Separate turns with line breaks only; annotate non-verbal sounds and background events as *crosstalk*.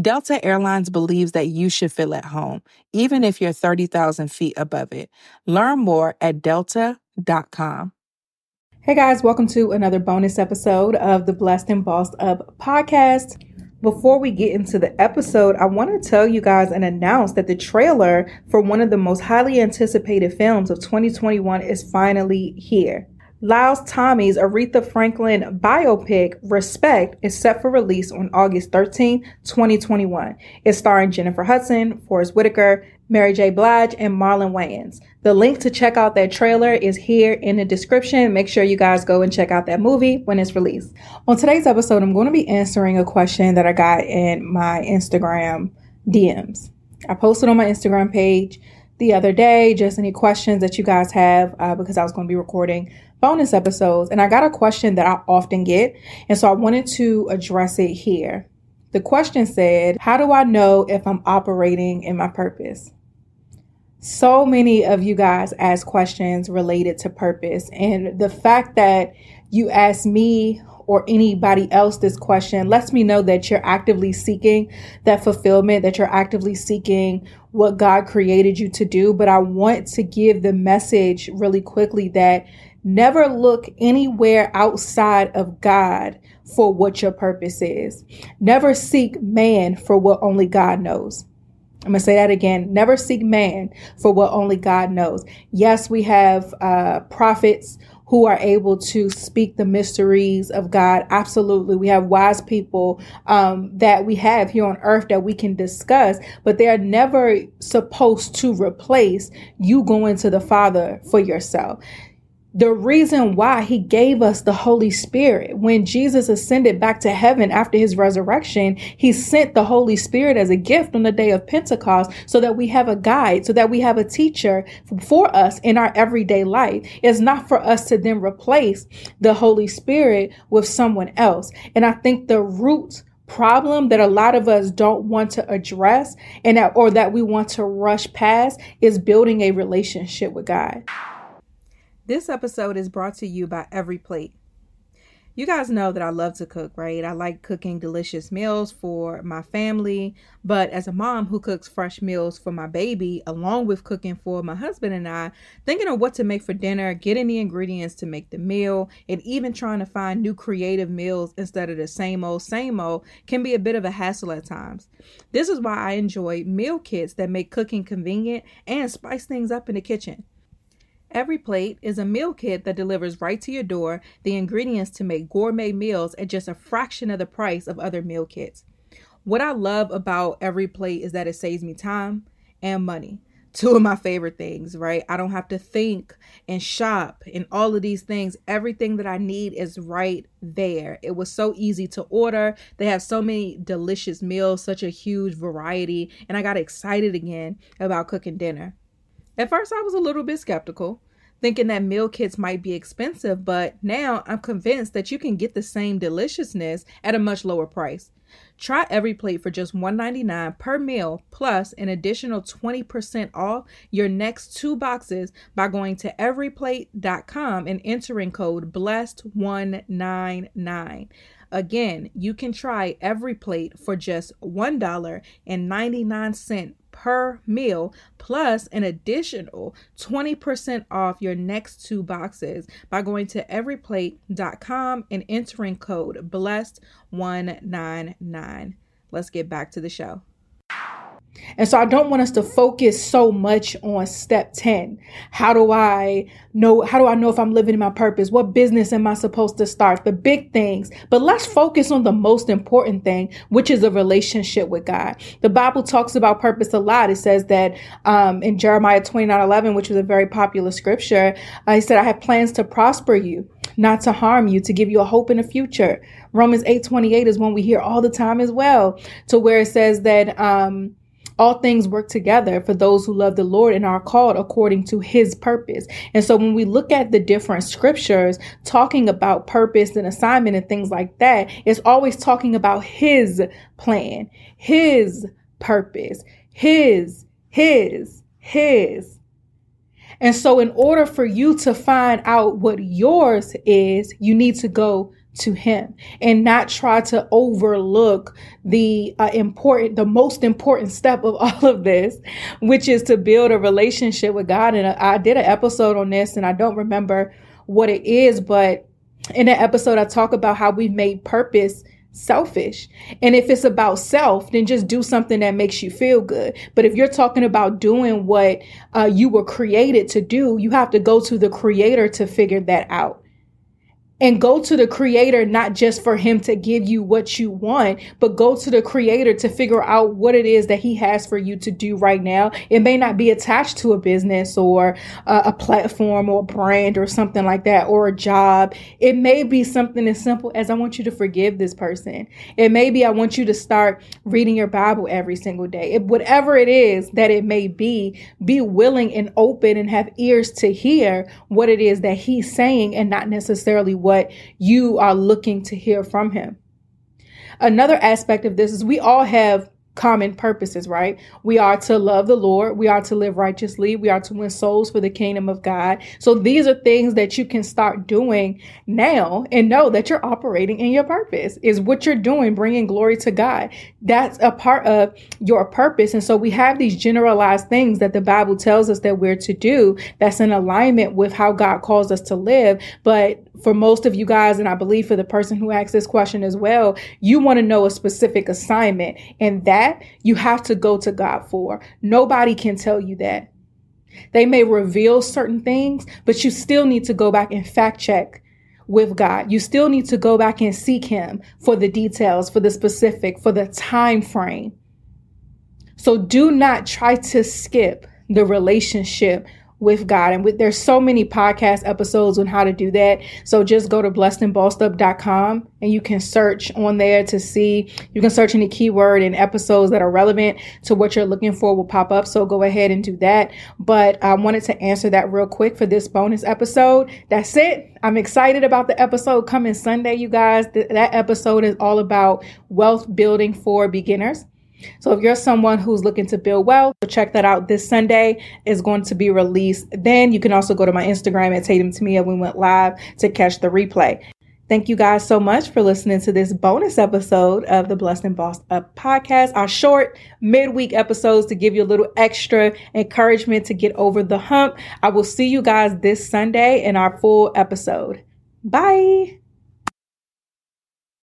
Delta Airlines believes that you should feel at home, even if you're 30,000 feet above it. Learn more at delta.com. Hey guys, welcome to another bonus episode of the Blessed and Bossed Up podcast. Before we get into the episode, I want to tell you guys and announce that the trailer for one of the most highly anticipated films of 2021 is finally here. Liesl Tommy's Aretha Franklin biopic, Respect, is set for release on August 13, 2021. It's starring Jennifer Hudson, Forest Whitaker, Mary J. Blige, and Marlon Wayans. The link to check out that trailer is here in the description. Make sure you guys go and check out that movie when it's released. On today's episode, I'm going to be answering a question that I got in my Instagram DMs. I posted on my Instagram page the other day, just any questions that you guys have, uh, because I was going to be recording bonus episodes. And I got a question that I often get. And so I wanted to address it here. The question said, How do I know if I'm operating in my purpose? So many of you guys ask questions related to purpose. And the fact that you ask me or anybody else this question lets me know that you're actively seeking that fulfillment, that you're actively seeking what God created you to do. But I want to give the message really quickly that Never look anywhere outside of God for what your purpose is. Never seek man for what only God knows. I'm going to say that again. Never seek man for what only God knows. Yes, we have uh, prophets who are able to speak the mysteries of God. Absolutely. We have wise people um, that we have here on earth that we can discuss, but they are never supposed to replace you going to the Father for yourself the reason why he gave us the Holy Spirit. When Jesus ascended back to heaven after his resurrection, he sent the Holy Spirit as a gift on the day of Pentecost so that we have a guide, so that we have a teacher for us in our everyday life. It's not for us to then replace the Holy Spirit with someone else. And I think the root problem that a lot of us don't want to address and that, or that we want to rush past is building a relationship with God. This episode is brought to you by Every Plate. You guys know that I love to cook, right? I like cooking delicious meals for my family, but as a mom who cooks fresh meals for my baby, along with cooking for my husband and I, thinking of what to make for dinner, getting the ingredients to make the meal, and even trying to find new creative meals instead of the same old, same old can be a bit of a hassle at times. This is why I enjoy meal kits that make cooking convenient and spice things up in the kitchen. Every plate is a meal kit that delivers right to your door the ingredients to make gourmet meals at just a fraction of the price of other meal kits. What I love about every plate is that it saves me time and money. Two of my favorite things, right? I don't have to think and shop and all of these things. Everything that I need is right there. It was so easy to order. They have so many delicious meals, such a huge variety, and I got excited again about cooking dinner. At first, I was a little bit skeptical, thinking that meal kits might be expensive, but now I'm convinced that you can get the same deliciousness at a much lower price. Try every plate for just $1.99 per meal, plus an additional 20% off your next two boxes by going to everyplate.com and entering code BLESSED199. Again, you can try every plate for just $1.99 per meal, plus an additional 20% off your next two boxes by going to everyplate.com and entering code BLESSED199. Let's get back to the show. And so I don't want us to focus so much on step 10. How do I know, how do I know if I'm living in my purpose? What business am I supposed to start? The big things. But let's focus on the most important thing, which is a relationship with God. The Bible talks about purpose a lot. It says that um, in Jeremiah 29 11, which was a very popular scripture, uh, he said, I have plans to prosper you, not to harm you, to give you a hope in the future. Romans 8 28 is one we hear all the time as well, to where it says that, um, all things work together for those who love the Lord and are called according to his purpose. And so when we look at the different scriptures talking about purpose and assignment and things like that, it's always talking about his plan, his purpose, his, his, his. And so in order for you to find out what yours is, you need to go to him and not try to overlook the uh, important the most important step of *laughs* all of this which is to build a relationship with god and i did an episode on this and i don't remember what it is but in that episode i talk about how we've made purpose selfish. And if it's about self, then just do something that makes you feel good. But if you're talking about doing what uh, you were created to do, you have to go to the creator to figure that out and go to the creator not just for him to give you what you want, but go to the creator to figure out what it is that he has for you to do right now. It may not be attached to a business or a, a platform or brand or something like that or a job. It may be something as simple as I want you to forgive this person. It may be I want you to start reading your Bible every single day. It, whatever it is that it may be, be willing and open and have ears to hear what it is that he's saying and not necessarily what what you are looking to hear from him. Another aspect of this is we all have common purposes, right? We are to love the Lord. We are to live righteously. We are to win souls for the kingdom of God. So these are things that you can start doing now and know that you're operating in your purpose is what you're doing, bringing glory to God. That's a part of your purpose. And so we have these generalized things that the Bible tells us that we're to do that's in alignment with how God calls us to live. But for most of you guys, and I believe for the person who asked this question as well, you want to know a specific assignment and that you have to go to God for. Nobody can tell you that. They may reveal certain things, but you still need to go back and fact check with God. You still need to go back and seek him for the details, for the specific, for the time frame. So do not try to skip the relationship with God. And with, there's so many podcast episodes on how to do that. So just go to blessedandbossedup.com and you can search on there to see, you can search any keyword and episodes that are relevant to what you're looking for will pop up. So go ahead and do that. But I wanted to answer that real quick for this bonus episode. That's it. I'm excited about the episode coming Sunday, you guys. Th- that episode is all about wealth building for beginners. So if you're someone who's looking to build wealth, check that out this Sunday is going to be released. Then you can also go to my Instagram at Tatum Temia. We went live to catch the replay. Thank you guys so much for listening to this bonus episode of the Blessed and Bossed Up podcast. Our short midweek episodes to give you a little extra encouragement to get over the hump. I will see you guys this Sunday in our full episode. Bye.